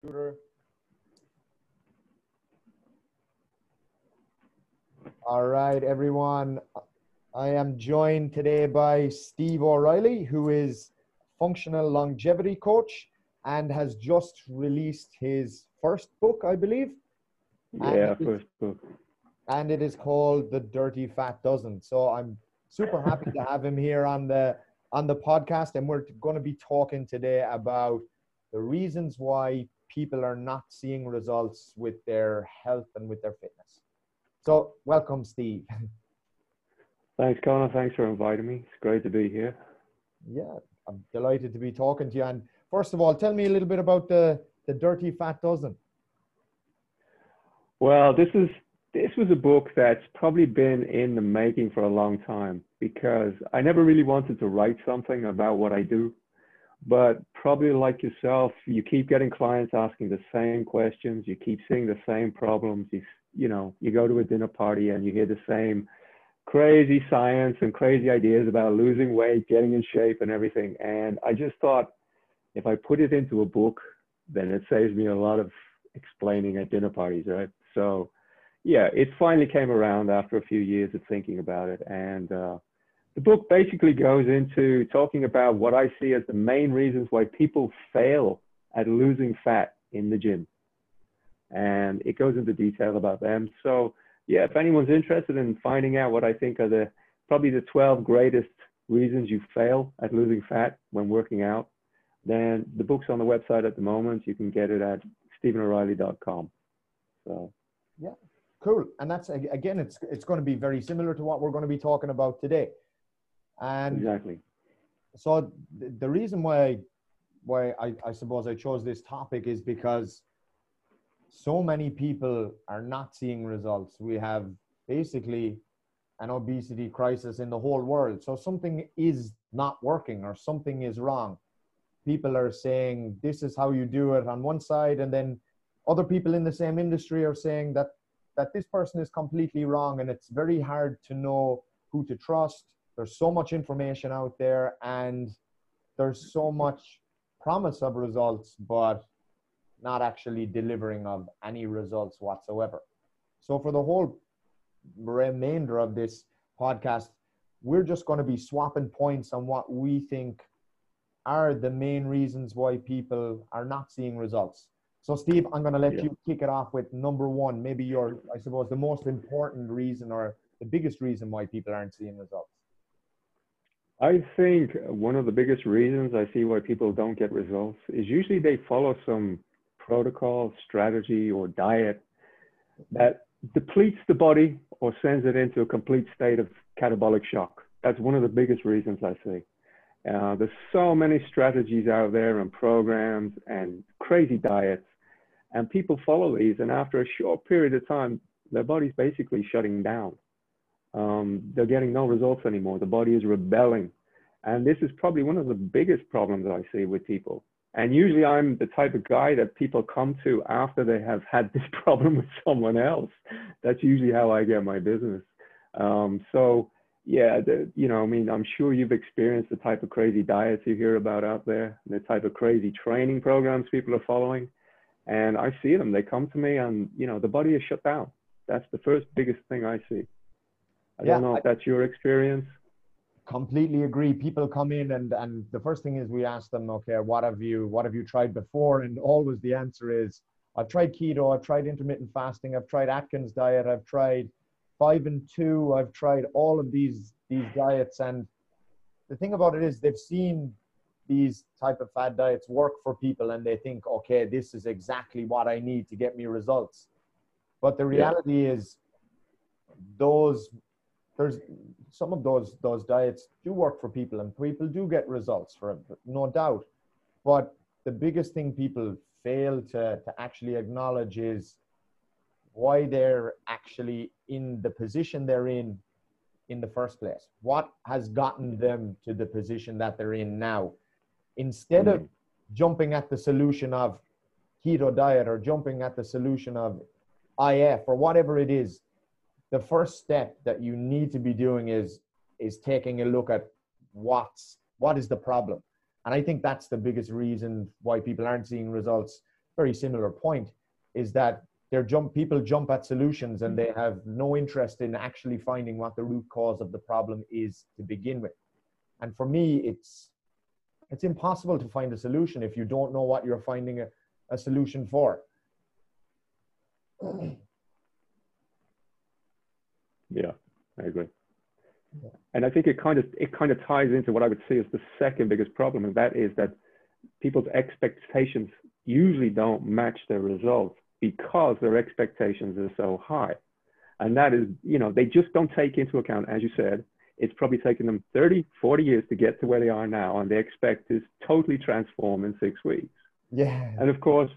computer. All right, everyone. I am joined today by Steve O'Reilly, who is functional longevity coach and has just released his first book, I believe. Yeah, first book. And it is called The Dirty Fat Dozen. So I'm super happy to have him here on the on the podcast and we're going to be talking today about the reasons why people are not seeing results with their health and with their fitness. So, welcome, Steve. Thanks, Connor. Thanks for inviting me. It's great to be here. Yeah, I'm delighted to be talking to you. And first of all, tell me a little bit about the the Dirty Fat Dozen. Well, this is this was a book that's probably been in the making for a long time because I never really wanted to write something about what I do. But probably like yourself, you keep getting clients asking the same questions, you keep seeing the same problems. You, you know, you go to a dinner party and you hear the same crazy science and crazy ideas about losing weight, getting in shape, and everything. And I just thought if I put it into a book, then it saves me a lot of explaining at dinner parties, right? So, yeah, it finally came around after a few years of thinking about it. And uh, the book basically goes into talking about what I see as the main reasons why people fail at losing fat in the gym. And it goes into detail about them. So, yeah, if anyone's interested in finding out what I think are the probably the 12 greatest reasons you fail at losing fat when working out, then the book's on the website at the moment. You can get it at stephenoreilly.com. So, yeah, cool. And that's again, it's it's going to be very similar to what we're going to be talking about today. And exactly. So the reason why why I, I suppose I chose this topic is because so many people are not seeing results. We have basically an obesity crisis in the whole world. So something is not working or something is wrong. People are saying this is how you do it on one side, and then other people in the same industry are saying that that this person is completely wrong, and it's very hard to know who to trust there's so much information out there and there's so much promise of results but not actually delivering of any results whatsoever. So for the whole remainder of this podcast we're just going to be swapping points on what we think are the main reasons why people are not seeing results. So steve i'm going to let yeah. you kick it off with number one maybe your i suppose the most important reason or the biggest reason why people aren't seeing results I think one of the biggest reasons I see why people don't get results is usually they follow some protocol, strategy, or diet that depletes the body or sends it into a complete state of catabolic shock. That's one of the biggest reasons I see. Uh, there's so many strategies out there and programs and crazy diets, and people follow these, and after a short period of time, their body's basically shutting down um, they're getting no results anymore. The body is rebelling. And this is probably one of the biggest problems I see with people. And usually I'm the type of guy that people come to after they have had this problem with someone else. That's usually how I get my business. Um, so yeah, the, you know, I mean, I'm sure you've experienced the type of crazy diets you hear about out there, the type of crazy training programs people are following. And I see them, they come to me and, you know, the body is shut down. That's the first biggest thing I see. I yeah, don't know if I, that's your experience. Completely agree. People come in and and the first thing is we ask them, okay, what have you what have you tried before? And always the answer is, I've tried keto, I've tried intermittent fasting, I've tried Atkins diet, I've tried five and two, I've tried all of these these diets. And the thing about it is they've seen these type of fad diets work for people and they think, okay, this is exactly what I need to get me results. But the reality yeah. is those there's some of those those diets do work for people and people do get results for it, no doubt. But the biggest thing people fail to, to actually acknowledge is why they're actually in the position they're in in the first place. What has gotten them to the position that they're in now? Instead mm-hmm. of jumping at the solution of keto diet or jumping at the solution of IF or whatever it is, the first step that you need to be doing is is taking a look at what's what is the problem. And i think that's the biggest reason why people aren't seeing results. Very similar point is that they're jump people jump at solutions and they have no interest in actually finding what the root cause of the problem is to begin with. And for me it's it's impossible to find a solution if you don't know what you're finding a, a solution for yeah i agree and i think it kind of it kind of ties into what i would say is the second biggest problem and that is that people's expectations usually don't match their results because their expectations are so high. And that is, you know, they just don't take into account, as you said, it's probably taken them 30, 40 years to get to where they are now, and they expect to totally transform in six weeks. Yeah. And of course,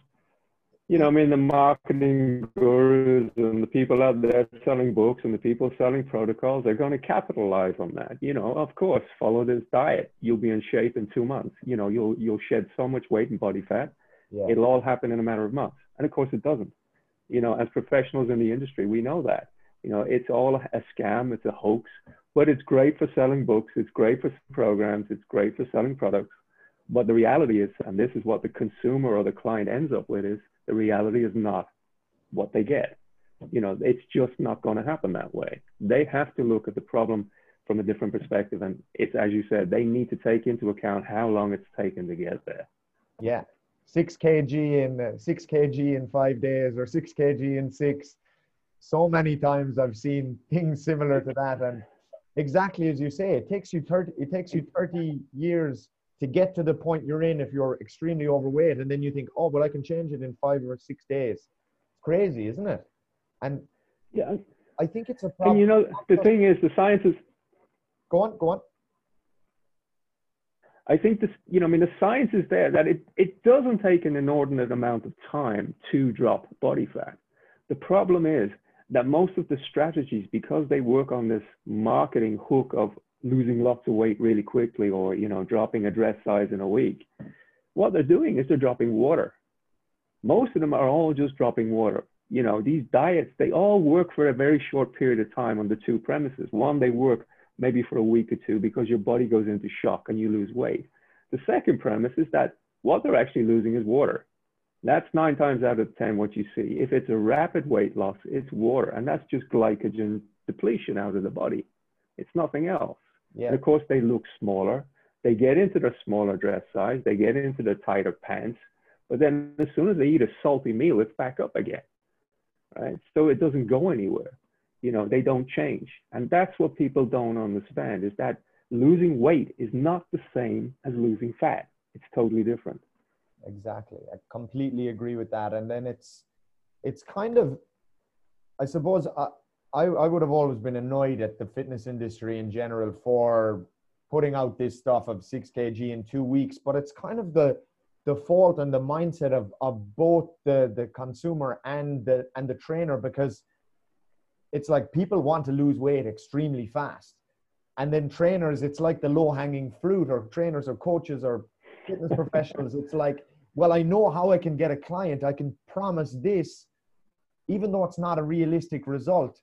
you know, I mean, the marketing gurus and the people out there selling books and the people selling protocols, they're going to capitalize on that. You know, of course, follow this diet. You'll be in shape in two months. You know, you'll you'll shed so much weight and body fat. Yeah. It'll all happen in a matter of months. And of course, it doesn't. You know, as professionals in the industry, we know that. You know, it's all a scam, it's a hoax, but it's great for selling books, it's great for programs, it's great for selling products. But the reality is, and this is what the consumer or the client ends up with, is the reality is not what they get. You know, it's just not going to happen that way. They have to look at the problem from a different perspective. And it's, as you said, they need to take into account how long it's taken to get there. Yeah, six kg in uh, six kg in five days or six kg in six. So many times I've seen things similar to that, and exactly as you say, it takes you thirty. It takes you thirty years to get to the point you're in if you're extremely overweight, and then you think, oh, well, I can change it in five or six days. It's crazy, isn't it? And yeah, I think it's a problem. And you know, the thing is, the science is. Go on, go on. I think this, you know, I mean, the science is there that it, it doesn't take an inordinate amount of time to drop body fat. The problem is that most of the strategies, because they work on this marketing hook of losing lots of weight really quickly or, you know, dropping a dress size in a week, what they're doing is they're dropping water. Most of them are all just dropping water. You know, these diets, they all work for a very short period of time on the two premises. One, they work maybe for a week or two because your body goes into shock and you lose weight. The second premise is that what they're actually losing is water. That's nine times out of 10 what you see. If it's a rapid weight loss, it's water, and that's just glycogen depletion out of the body. It's nothing else. Yeah. And of course, they look smaller. They get into the smaller dress size, they get into the tighter pants, but then as soon as they eat a salty meal, it's back up again. Right? So it doesn't go anywhere you know, they don't change. And that's what people don't understand is that losing weight is not the same as losing fat. It's totally different. Exactly. I completely agree with that. And then it's, it's kind of, I suppose I, I, I would have always been annoyed at the fitness industry in general for putting out this stuff of 6 kg in two weeks, but it's kind of the, the fault and the mindset of, of both the, the consumer and the, and the trainer because it's like people want to lose weight extremely fast. And then trainers, it's like the low hanging fruit, or trainers or coaches or fitness professionals. It's like, well, I know how I can get a client. I can promise this, even though it's not a realistic result.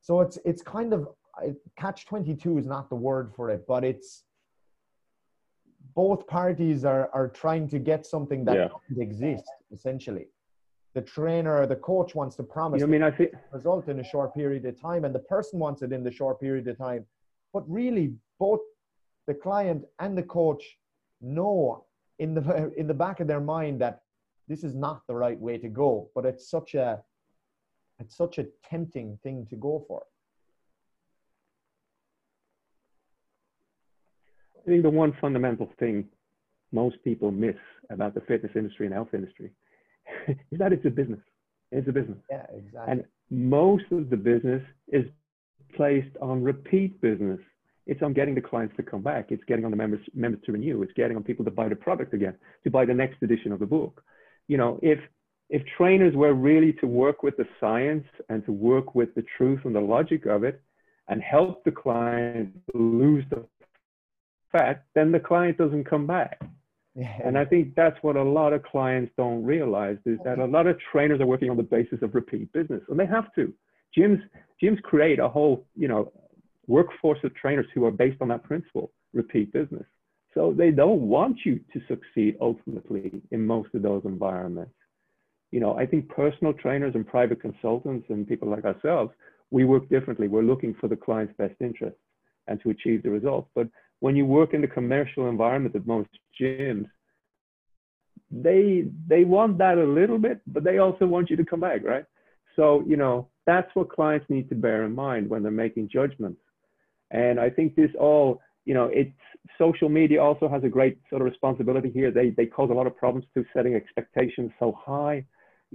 So it's it's kind of catch 22 is not the word for it, but it's both parties are are trying to get something that yeah. doesn't exist essentially the trainer or the coach wants to promise you know, I mean, I think result in a short period of time, and the person wants it in the short period of time. But really, both the client and the coach know in the in the back of their mind that this is not the right way to go. But it's such a it's such a tempting thing to go for. I think the one fundamental thing most people miss about the fitness industry and health industry is that it's a business. It's a business. Yeah, exactly. And most of the business is placed on repeat business. It's on getting the clients to come back. It's getting on the members members to renew. It's getting on people to buy the product again, to buy the next edition of the book. You know, if if trainers were really to work with the science and to work with the truth and the logic of it and help the client lose the fat, then the client doesn't come back. And I think that's what a lot of clients don't realize is that a lot of trainers are working on the basis of repeat business, and they have to. Gyms gyms create a whole you know workforce of trainers who are based on that principle, repeat business. So they don't want you to succeed ultimately in most of those environments. You know, I think personal trainers and private consultants and people like ourselves, we work differently. We're looking for the client's best interest and to achieve the results. But when you work in the commercial environment at most gyms, they they want that a little bit, but they also want you to come back, right? So, you know, that's what clients need to bear in mind when they're making judgments. And I think this all, you know, it's social media also has a great sort of responsibility here. They they cause a lot of problems to setting expectations so high.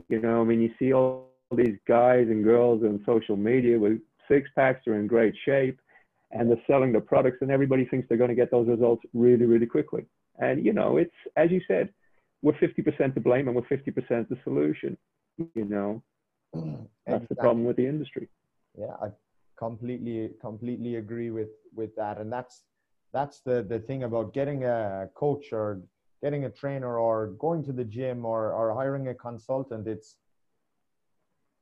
You know, I mean, you see all these guys and girls on social media with six packs are in great shape and they're selling the products and everybody thinks they're going to get those results really, really quickly. And, you know, it's, as you said, we're 50% to blame and we're 50% the solution, you know, mm-hmm. that's exactly. the problem with the industry. Yeah, I completely, completely agree with, with that. And that's, that's the, the thing about getting a coach or getting a trainer or going to the gym or, or hiring a consultant. It's,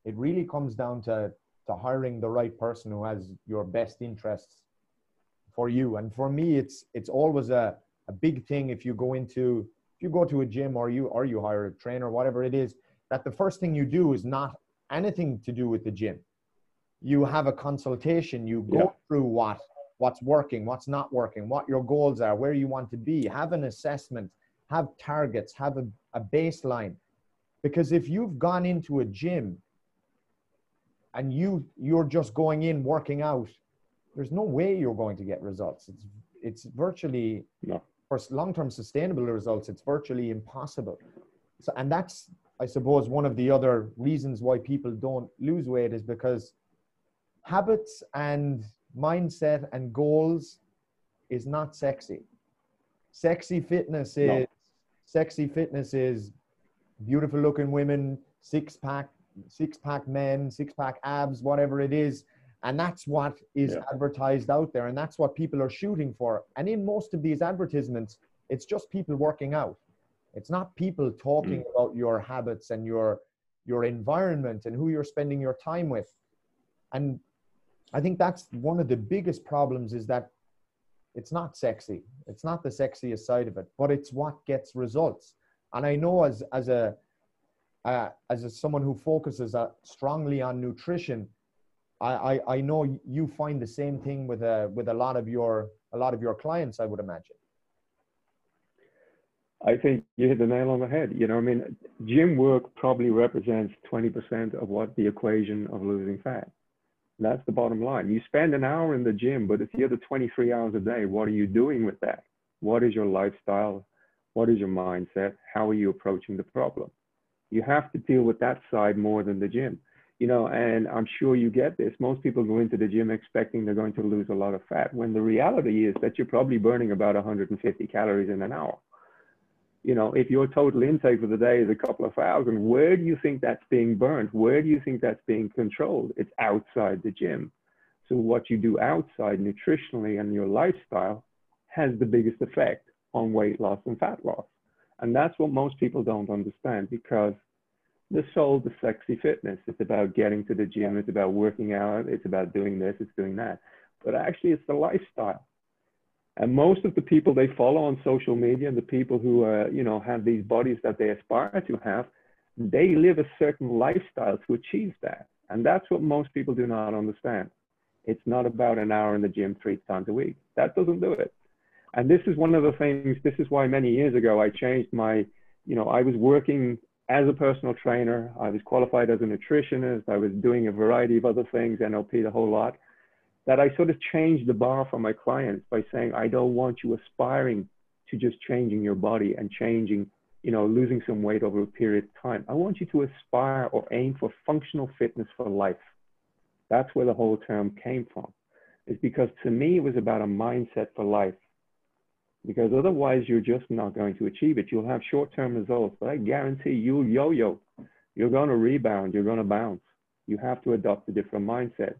it really comes down to to hiring the right person who has your best interests for you and for me it's it's always a, a big thing if you go into if you go to a gym or you or you hire a trainer whatever it is that the first thing you do is not anything to do with the gym you have a consultation you go yeah. through what what's working what's not working what your goals are where you want to be have an assessment have targets have a, a baseline because if you've gone into a gym and you you're just going in working out there's no way you're going to get results it's it's virtually no. for long-term sustainable results it's virtually impossible so and that's i suppose one of the other reasons why people don't lose weight is because habits and mindset and goals is not sexy sexy fitness is no. Sexy fitness is beautiful looking women six pack six pack men, six pack abs, whatever it is. And that's what is yeah. advertised out there. And that's what people are shooting for. And in most of these advertisements, it's just people working out. It's not people talking mm. about your habits and your your environment and who you're spending your time with. And I think that's one of the biggest problems is that it's not sexy. It's not the sexiest side of it, but it's what gets results. And I know as as a uh, as a, someone who focuses uh, strongly on nutrition, I, I, I know you find the same thing with a, with a lot of your a lot of your clients. I would imagine. I think you hit the nail on the head. You know, I mean, gym work probably represents 20% of what the equation of losing fat. That's the bottom line. You spend an hour in the gym, but it's the other 23 hours a day. What are you doing with that? What is your lifestyle? What is your mindset? How are you approaching the problem? You have to deal with that side more than the gym. You know, and I'm sure you get this. Most people go into the gym expecting they're going to lose a lot of fat, when the reality is that you're probably burning about 150 calories in an hour. You know, if your total intake for the day is a couple of thousand, where do you think that's being burned? Where do you think that's being controlled? It's outside the gym. So what you do outside nutritionally and your lifestyle has the biggest effect on weight loss and fat loss. And that's what most people don't understand because they're sold the sexy fitness. It's about getting to the gym, it's about working out, it's about doing this, it's doing that. But actually, it's the lifestyle. And most of the people they follow on social media, and the people who uh, you know have these bodies that they aspire to have, they live a certain lifestyle to achieve that. And that's what most people do not understand. It's not about an hour in the gym three times a week. That doesn't do it. And this is one of the things, this is why many years ago I changed my, you know, I was working as a personal trainer. I was qualified as a nutritionist. I was doing a variety of other things, NLP, the whole lot. That I sort of changed the bar for my clients by saying, I don't want you aspiring to just changing your body and changing, you know, losing some weight over a period of time. I want you to aspire or aim for functional fitness for life. That's where the whole term came from. Is because to me, it was about a mindset for life because otherwise you're just not going to achieve it. You'll have short-term results, but I guarantee you'll yo-yo. You're going to rebound. You're going to bounce. You have to adopt a different mindset.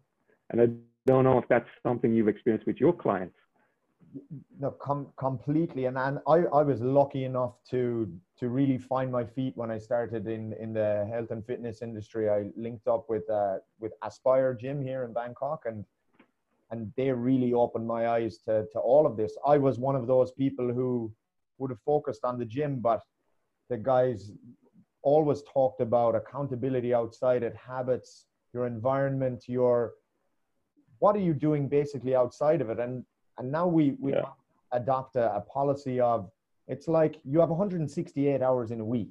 And I don't know if that's something you've experienced with your clients. No, com- completely. And, and I, I was lucky enough to to really find my feet when I started in, in the health and fitness industry. I linked up with uh, with Aspire Gym here in Bangkok, and and they really opened my eyes to, to all of this. I was one of those people who would have focused on the gym, but the guys always talked about accountability outside it, habits, your environment, your what are you doing basically outside of it? And and now we we Yeah. adopt a, a policy of it's like you have 168 hours in a week.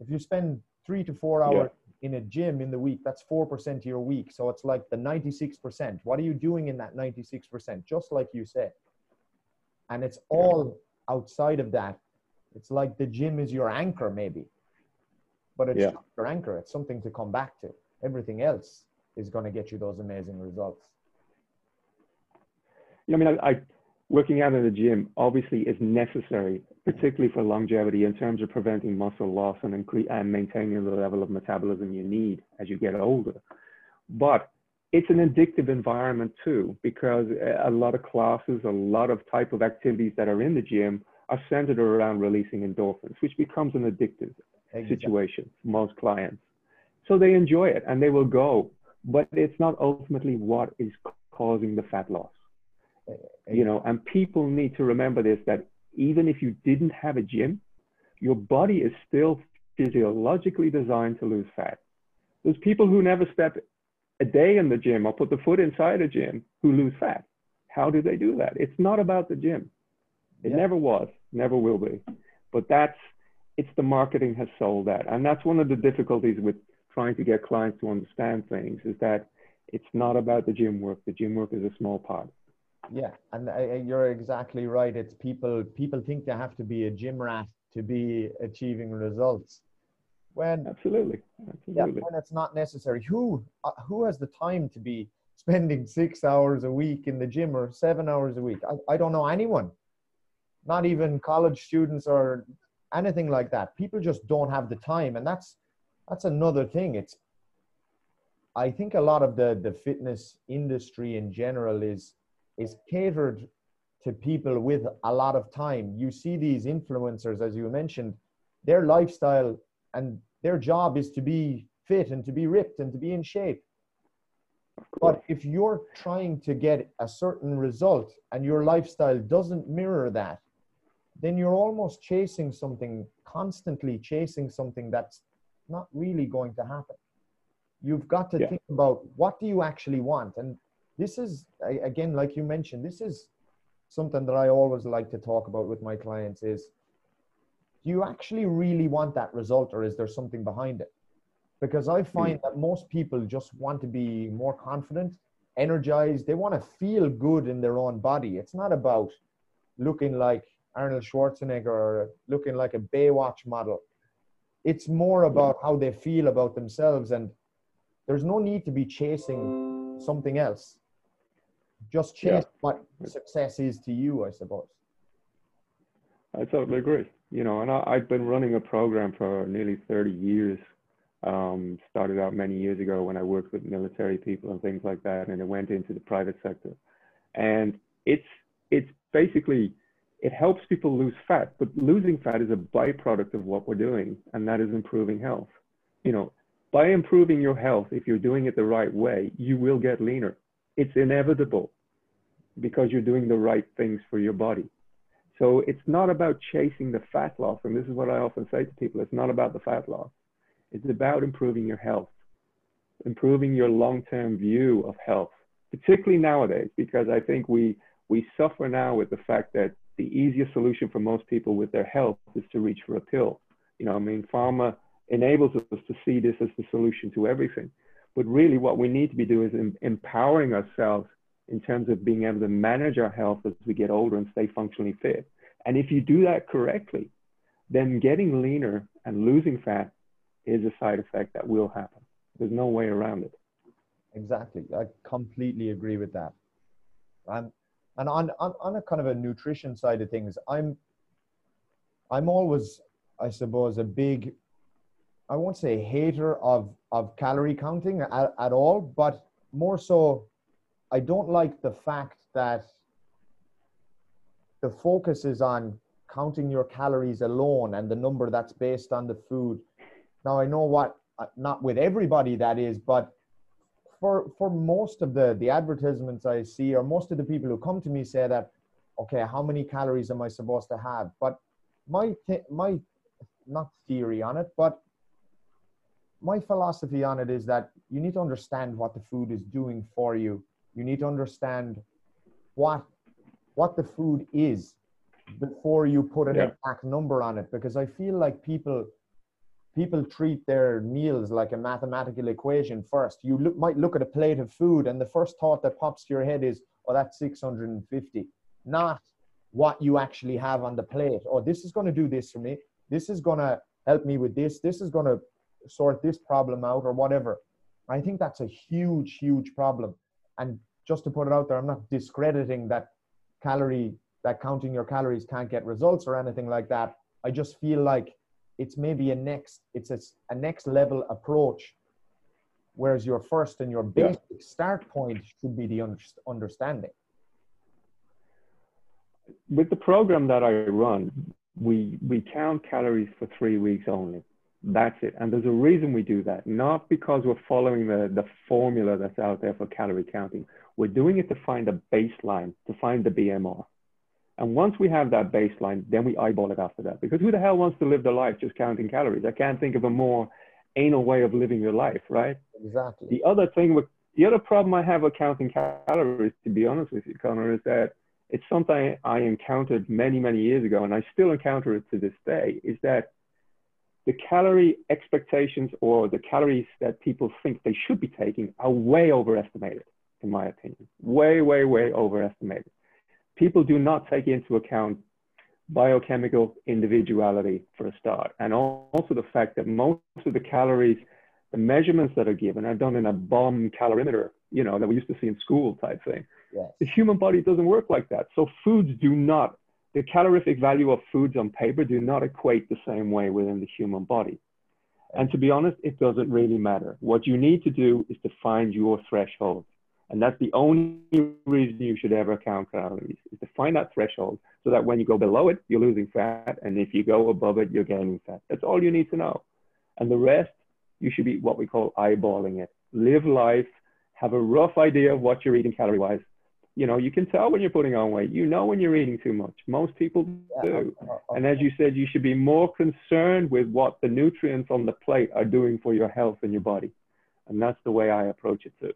If you spend three to four Yeah. hours in a gym in the week, that's four percent of your week. So it's like the 96%. What are you doing in that 96%? Just like you said. And it's all outside of that. It's like the gym is your anchor, maybe. But it's Yeah. your anchor. It's something to come back to. Everything else is going to get you those amazing results. I mean, I, I working out in the gym obviously is necessary, particularly for longevity in terms of preventing muscle loss and incre- and maintaining the level of metabolism you need as you get older. But it's an addictive environment too, because a lot of classes, a lot of type of activities that are in the gym are centered around releasing endorphins, which becomes an addictive Exactly. situation for most clients. So they enjoy it and they will go, but it's not ultimately what is causing the fat loss. You know, and people need to remember this that even if you didn't have a gym, your body is still physiologically designed to lose fat. There's people who never step a day in the gym or put the foot inside a gym who lose fat. How do they do that? It's not about the gym. It Yeah. never was, never will be. But that's it's the marketing has sold that. And that's one of the difficulties with trying to get clients to understand things is that it's not about the gym work. The gym work is a small part. Yeah, and uh, you're exactly right. It's people. People think they have to be a gym rat to be achieving results. When Absolutely. yeah, Absolutely. when it's not necessary. Who uh, who has the time to be spending six hours a week in the gym or seven hours a week? I, I don't know anyone. Not even college students or anything like that. People just don't have the time, and that's that's another thing. It's I think a lot of the the fitness industry in general is is catered to people with a lot of time. You see these influencers, as you mentioned, their lifestyle and their job is to be fit and to be ripped and to be in shape. But if you're trying to get a certain result and your lifestyle doesn't mirror that, then you're almost chasing something, constantly chasing something that's not really going to happen. You've got to Yeah. think about what do you actually want? And this is, again, like you mentioned, this is something that I always like to talk about with my clients is do you actually really want that result or is there something behind it? Because I hmm. find that most people just want to be more confident, energized. They want to feel good in their own body. It's not about looking like Arnold Schwarzenegger or looking like a Baywatch model. It's more hmm. about how they feel about themselves. And there's no need to be chasing something else. Just chase Yeah. what success is to you, I suppose. I totally agree. You know, and I, I've been running a program for nearly 30 years. Um, started out many years ago when I worked with military people and things like that, and it went into the private sector. And it's it's basically it helps people lose fat, but losing fat is a byproduct of what we're doing, and that is improving health. You know, by improving your health, if you're doing it the right way, you will get leaner. It's inevitable because you're doing the right things for your body. So it's not about chasing the fat loss. And this is what I often say to people it's not about the fat loss, it's about improving your health, improving your long term view of health, particularly nowadays, because I think we, we suffer now with the fact that the easiest solution for most people with their health is to reach for a pill. You know, I mean, pharma enables us to see this as the solution to everything. But really, what we need to be doing is em- empowering ourselves in terms of being able to manage our health as we get older and stay functionally fit. And if you do that correctly, then getting leaner and losing fat is a side effect that will happen. There's no way around it. Exactly. I completely agree with that. And and on, on on a kind of a nutrition side of things, I'm I'm always, I suppose, a big I won't say hater of of calorie counting at, at all, but more so I don't like the fact that the focus is on counting your calories alone and the number that's based on the food. Now I know what uh, not with everybody that is, but for for most of the the advertisements I see or most of the people who come to me say that okay how many calories am I supposed to have but my th- my not theory on it but my philosophy on it is that you need to understand what the food is doing for you. You need to understand what what the food is before you put an Yeah. exact number on it because I feel like people people treat their meals like a mathematical equation first. You look, might look at a plate of food and the first thought that pops to your head is, oh, that's 650, not what you actually have on the plate. Oh, this is going to do this for me. This is going to help me with this. This is going to sort this problem out or whatever. I think that's a huge, huge problem. And just to put it out there, I'm not discrediting that calorie, that counting your calories can't get results or anything like that. I just feel like it's maybe a next, it's a, a next level approach. Whereas your first and your Yeah. basic start point should be the under, understanding. with the program that I run, we we count calories for three weeks only. That's it. And there's a reason we do that. Not because we're following the, the formula that's out there for calorie counting. We're doing it to find a baseline, to find the BMR. And once we have that baseline, then we eyeball it after that. Because who the hell wants to live their life just counting calories? I can't think of a more anal way of living your life, right? Exactly. The other thing with the other problem I have with counting calories, to be honest with you, Connor, is that it's something I encountered many, many years ago, and I still encounter it to this day, is that the calorie expectations or the calories that people think they should be taking are way overestimated, in my opinion. Way, way, way overestimated. People do not take into account biochemical individuality for a start, and also the fact that most of the calories, the measurements that are given are done in a bomb calorimeter, you know, that we used to see in school type thing. Yes. The human body doesn't work like that. So foods do not, the calorific value of foods on paper do not equate the same way within the human body. And to be honest, it doesn't really matter. What you need to do is to find your threshold. And that's the only reason you should ever count calories, is to find that threshold so that when you go below it, you're losing fat. And if you go above it, you're gaining fat. That's all you need to know. And the rest, you should be what we call eyeballing it. Live life, have a rough idea of what you're eating calorie wise. You know, you can tell when you're putting on weight. You know when you're eating too much. Most people Yeah, do. of- And as you said, you should be more concerned with what the nutrients on the plate are doing for your health and your body. And that's the way I approach it too.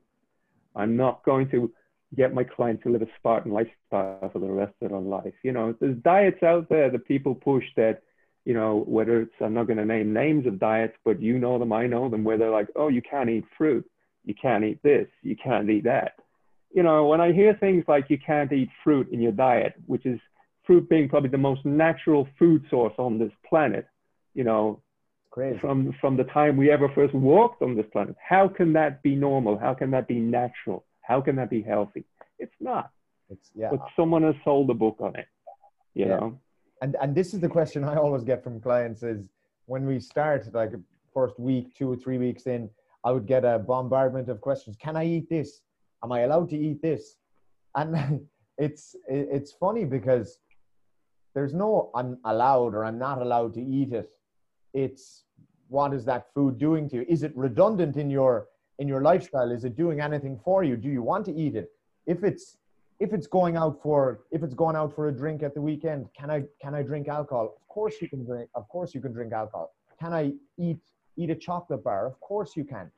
I'm not going to get my client to live a Spartan lifestyle for the rest of their life. You know, there's diets out there that people push that, you know, whether it's, I'm not going to name names of diets, but you know them, I know them, where they're like, oh, you can't eat fruit. You can't eat this. You can't eat that. You know, when I hear things like you can't eat fruit in your diet, which is fruit being probably the most natural food source on this planet, you know, crazy. from from the time we ever first walked on this planet. How can that be normal? How can that be natural? How can that be healthy? It's not. It's yeah. But someone has sold a book on it. You Yeah. know? and and this is the question I always get from clients is when we start like first week, two or three weeks in, I would get a bombardment of questions. Can I eat this? Am I allowed to eat this? And it's it's funny because there's no I'm allowed or I'm not allowed to eat it. It's what is that food doing to you? Is it redundant in your in your lifestyle? Is it doing anything for you? Do you want to eat it? If it's if it's going out for if it's going out for a drink at the weekend can i can i drink alcohol of course you can drink of course you can drink alcohol can i eat eat a chocolate bar of course you can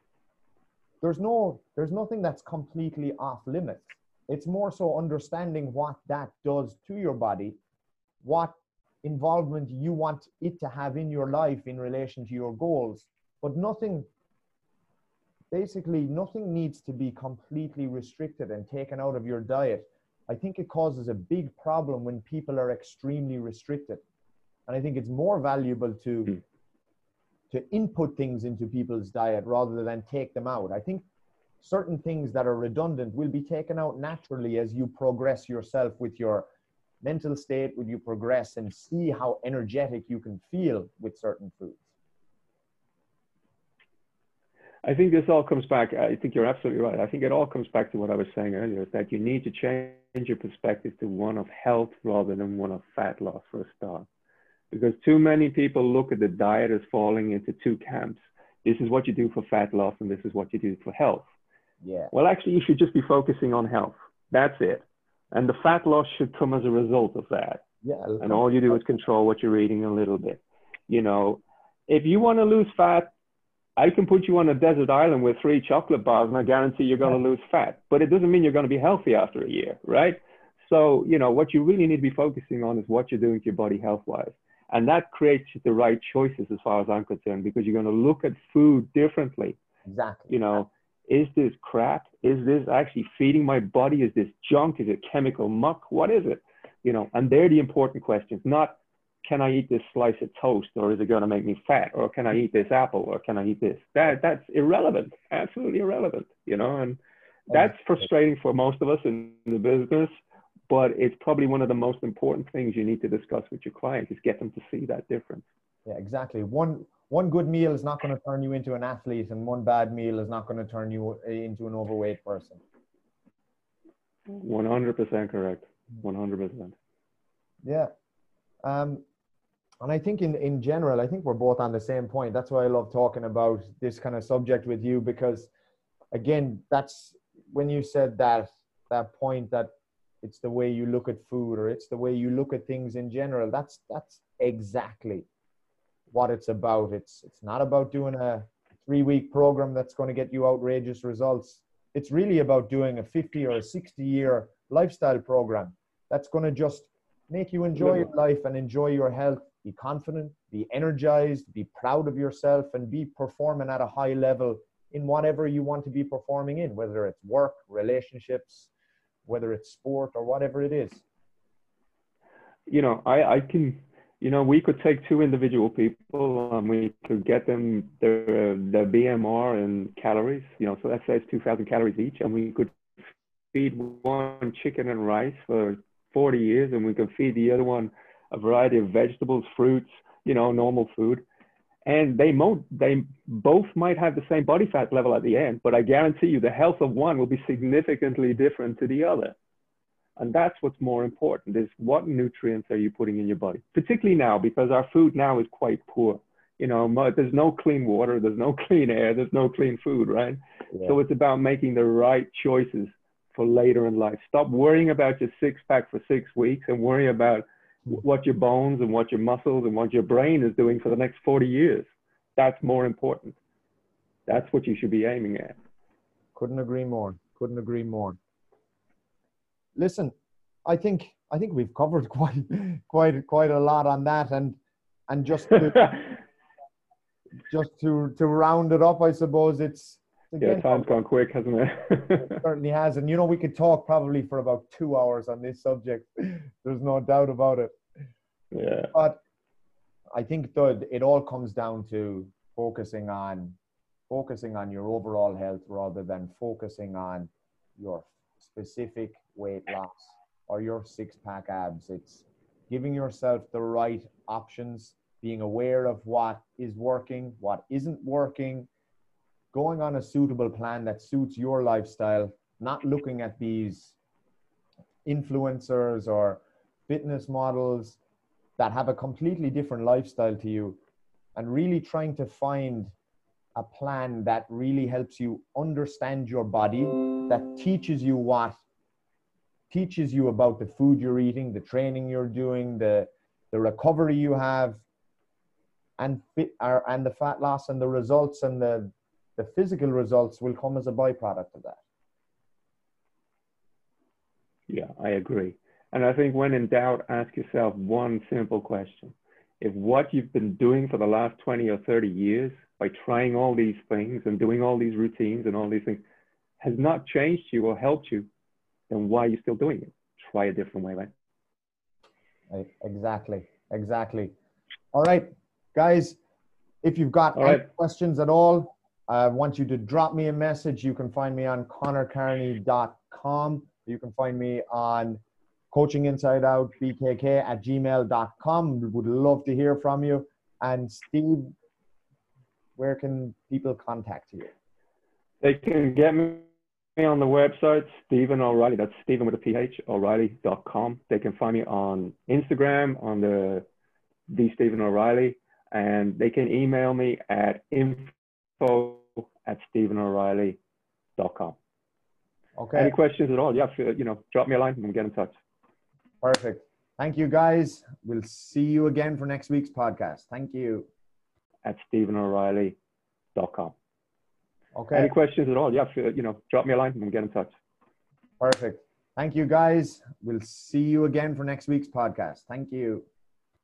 there's no there's nothing that's completely off limits. It's more so understanding what that does to your body what involvement you want it to have in your life in relation to your goals. But nothing basically nothing needs to be completely restricted and taken out of your diet. I think it causes a big problem when people are extremely restricted. And i think it's more valuable to Mm. To input things into people's diet rather than take them out i think certain things that are redundant will be taken out naturally as you progress yourself with your mental state when you progress and see how energetic you can feel with certain foods I think this all comes back. I think you're absolutely right. I think it all comes back to what I was saying earlier is that you need to change your perspective to one of health rather than one of fat loss for a start. Because too many people look at the diet as falling into two camps. This is what you do for fat loss, and this is what you do for health. yeah Well, actually, you should just be focusing on health. That's it. And the fat loss should come as a result of that. yeah And all you do is control what you're eating a little bit. You know, if you want to lose fat, I can put you on a desert island with three chocolate bars and I guarantee you're going to lose fat, but it doesn't mean you're going to be healthy after a year, right? So, you know, what you really need to be focusing on is what you're doing to your body health wise. And that creates the right choices as far as I'm concerned, because you're going to look at food differently. Exactly. You know, is this crap? Is this actually feeding my body? Is this junk? Is it chemical muck? What is it? You know, and they're the important questions, not can I eat this slice of toast or is it going to make me fat or can I eat this apple or can I eat this? That that's irrelevant, absolutely irrelevant, you know, and oh, that's frustrating for most of us in the business, but it's probably one of the most important things you need to discuss with your clients is get them to see that difference. Yeah, exactly. One one good meal is not going to turn you into an athlete and one bad meal is not going to turn you into an overweight person. 100% correct. 100%. Yeah. Um, and I think in, in general, I think we're both on the same point. That's why I love talking about this kind of subject with you because, again, that's when you said that that point that it's the way you look at food or it's the way you look at things in general. That's that's exactly what it's about. It's it's not about doing a three week program that's going to get you outrageous results. It's really about doing a 50 or a 60 year lifestyle program that's going to just make you enjoy your life and enjoy your health be confident, be energized, be proud of yourself, and be performing at a high level in whatever you want to be performing in, whether it's work, relationships, whether it's sport, or whatever it is. You know, I, I can, you know, we could take two individual people and we could get them their, their BMR and calories, you know, so let's 2,000 calories each, and we could feed one chicken and rice for 40 years, and we could feed the other one a variety of vegetables, fruits, you know, normal food. And they, mo- they both might have the same body fat level at the end, but I guarantee you the health of one will be significantly different to the other. And that's what's more important is what nutrients are you putting in your body, particularly now because our food now is quite poor. You know, there's no clean water, there's no clean air, there's no clean food, right? Yeah. So it's about making the right choices for later in life. Stop worrying about your six pack for six weeks and worry about what your bones and what your muscles and what your brain is doing for the next 40 years. That's more important. That's what you should be aiming at. Couldn't agree more. Couldn't agree more. Listen, I think I think we've covered quite quite quite a lot on that and and just to, just to to round it up, I suppose it's yeah, time's gone quick, hasn't it? it certainly has. And you know, we could talk probably for about two hours on this subject. There's no doubt about it. Yeah. But I think that it all comes down to focusing on focusing on your overall health rather than focusing on your specific weight loss or your six pack abs. It's giving yourself the right options, being aware of what is working, what isn't working, going on a suitable plan that suits your lifestyle, not looking at these influencers or fitness models that have a completely different lifestyle to you and really trying to find a plan that really helps you understand your body that teaches you what teaches you about the food you're eating the training you're doing the the recovery you have and fit, uh, and the fat loss and the results and the the physical results will come as a byproduct of that. Yeah, I agree. And I think when in doubt, ask yourself one simple question. If what you've been doing for the last 20 or 30 years by trying all these things and doing all these routines and all these things has not changed you or helped you, then why are you still doing it? Try a different way, right? Exactly. Exactly. All right, guys, if you've got right. questions at all, I want you to drop me a message. You can find me on connorcarney.com. You can find me on coaching inside out bkk at gmail.com. Would love to hear from you. And Steve, where can people contact you? They can get me on the website, Stephen O'Reilly. That's Stephen with a PH, O'Reilly.com. They can find me on Instagram on the the Stephen O'Reilly, and they can email me at info at stephenoreilly.com. Okay. Any questions at all? Yeah, you know, drop me a line and we'll get in touch. Perfect. Thank you, guys. We'll see you again for next week's podcast. Thank you. At stephenoreilly.com. Okay. Any questions at all? Yeah, you know, drop me a line and get in touch. Perfect. Thank you, guys. We'll see you again for next week's podcast. Thank you.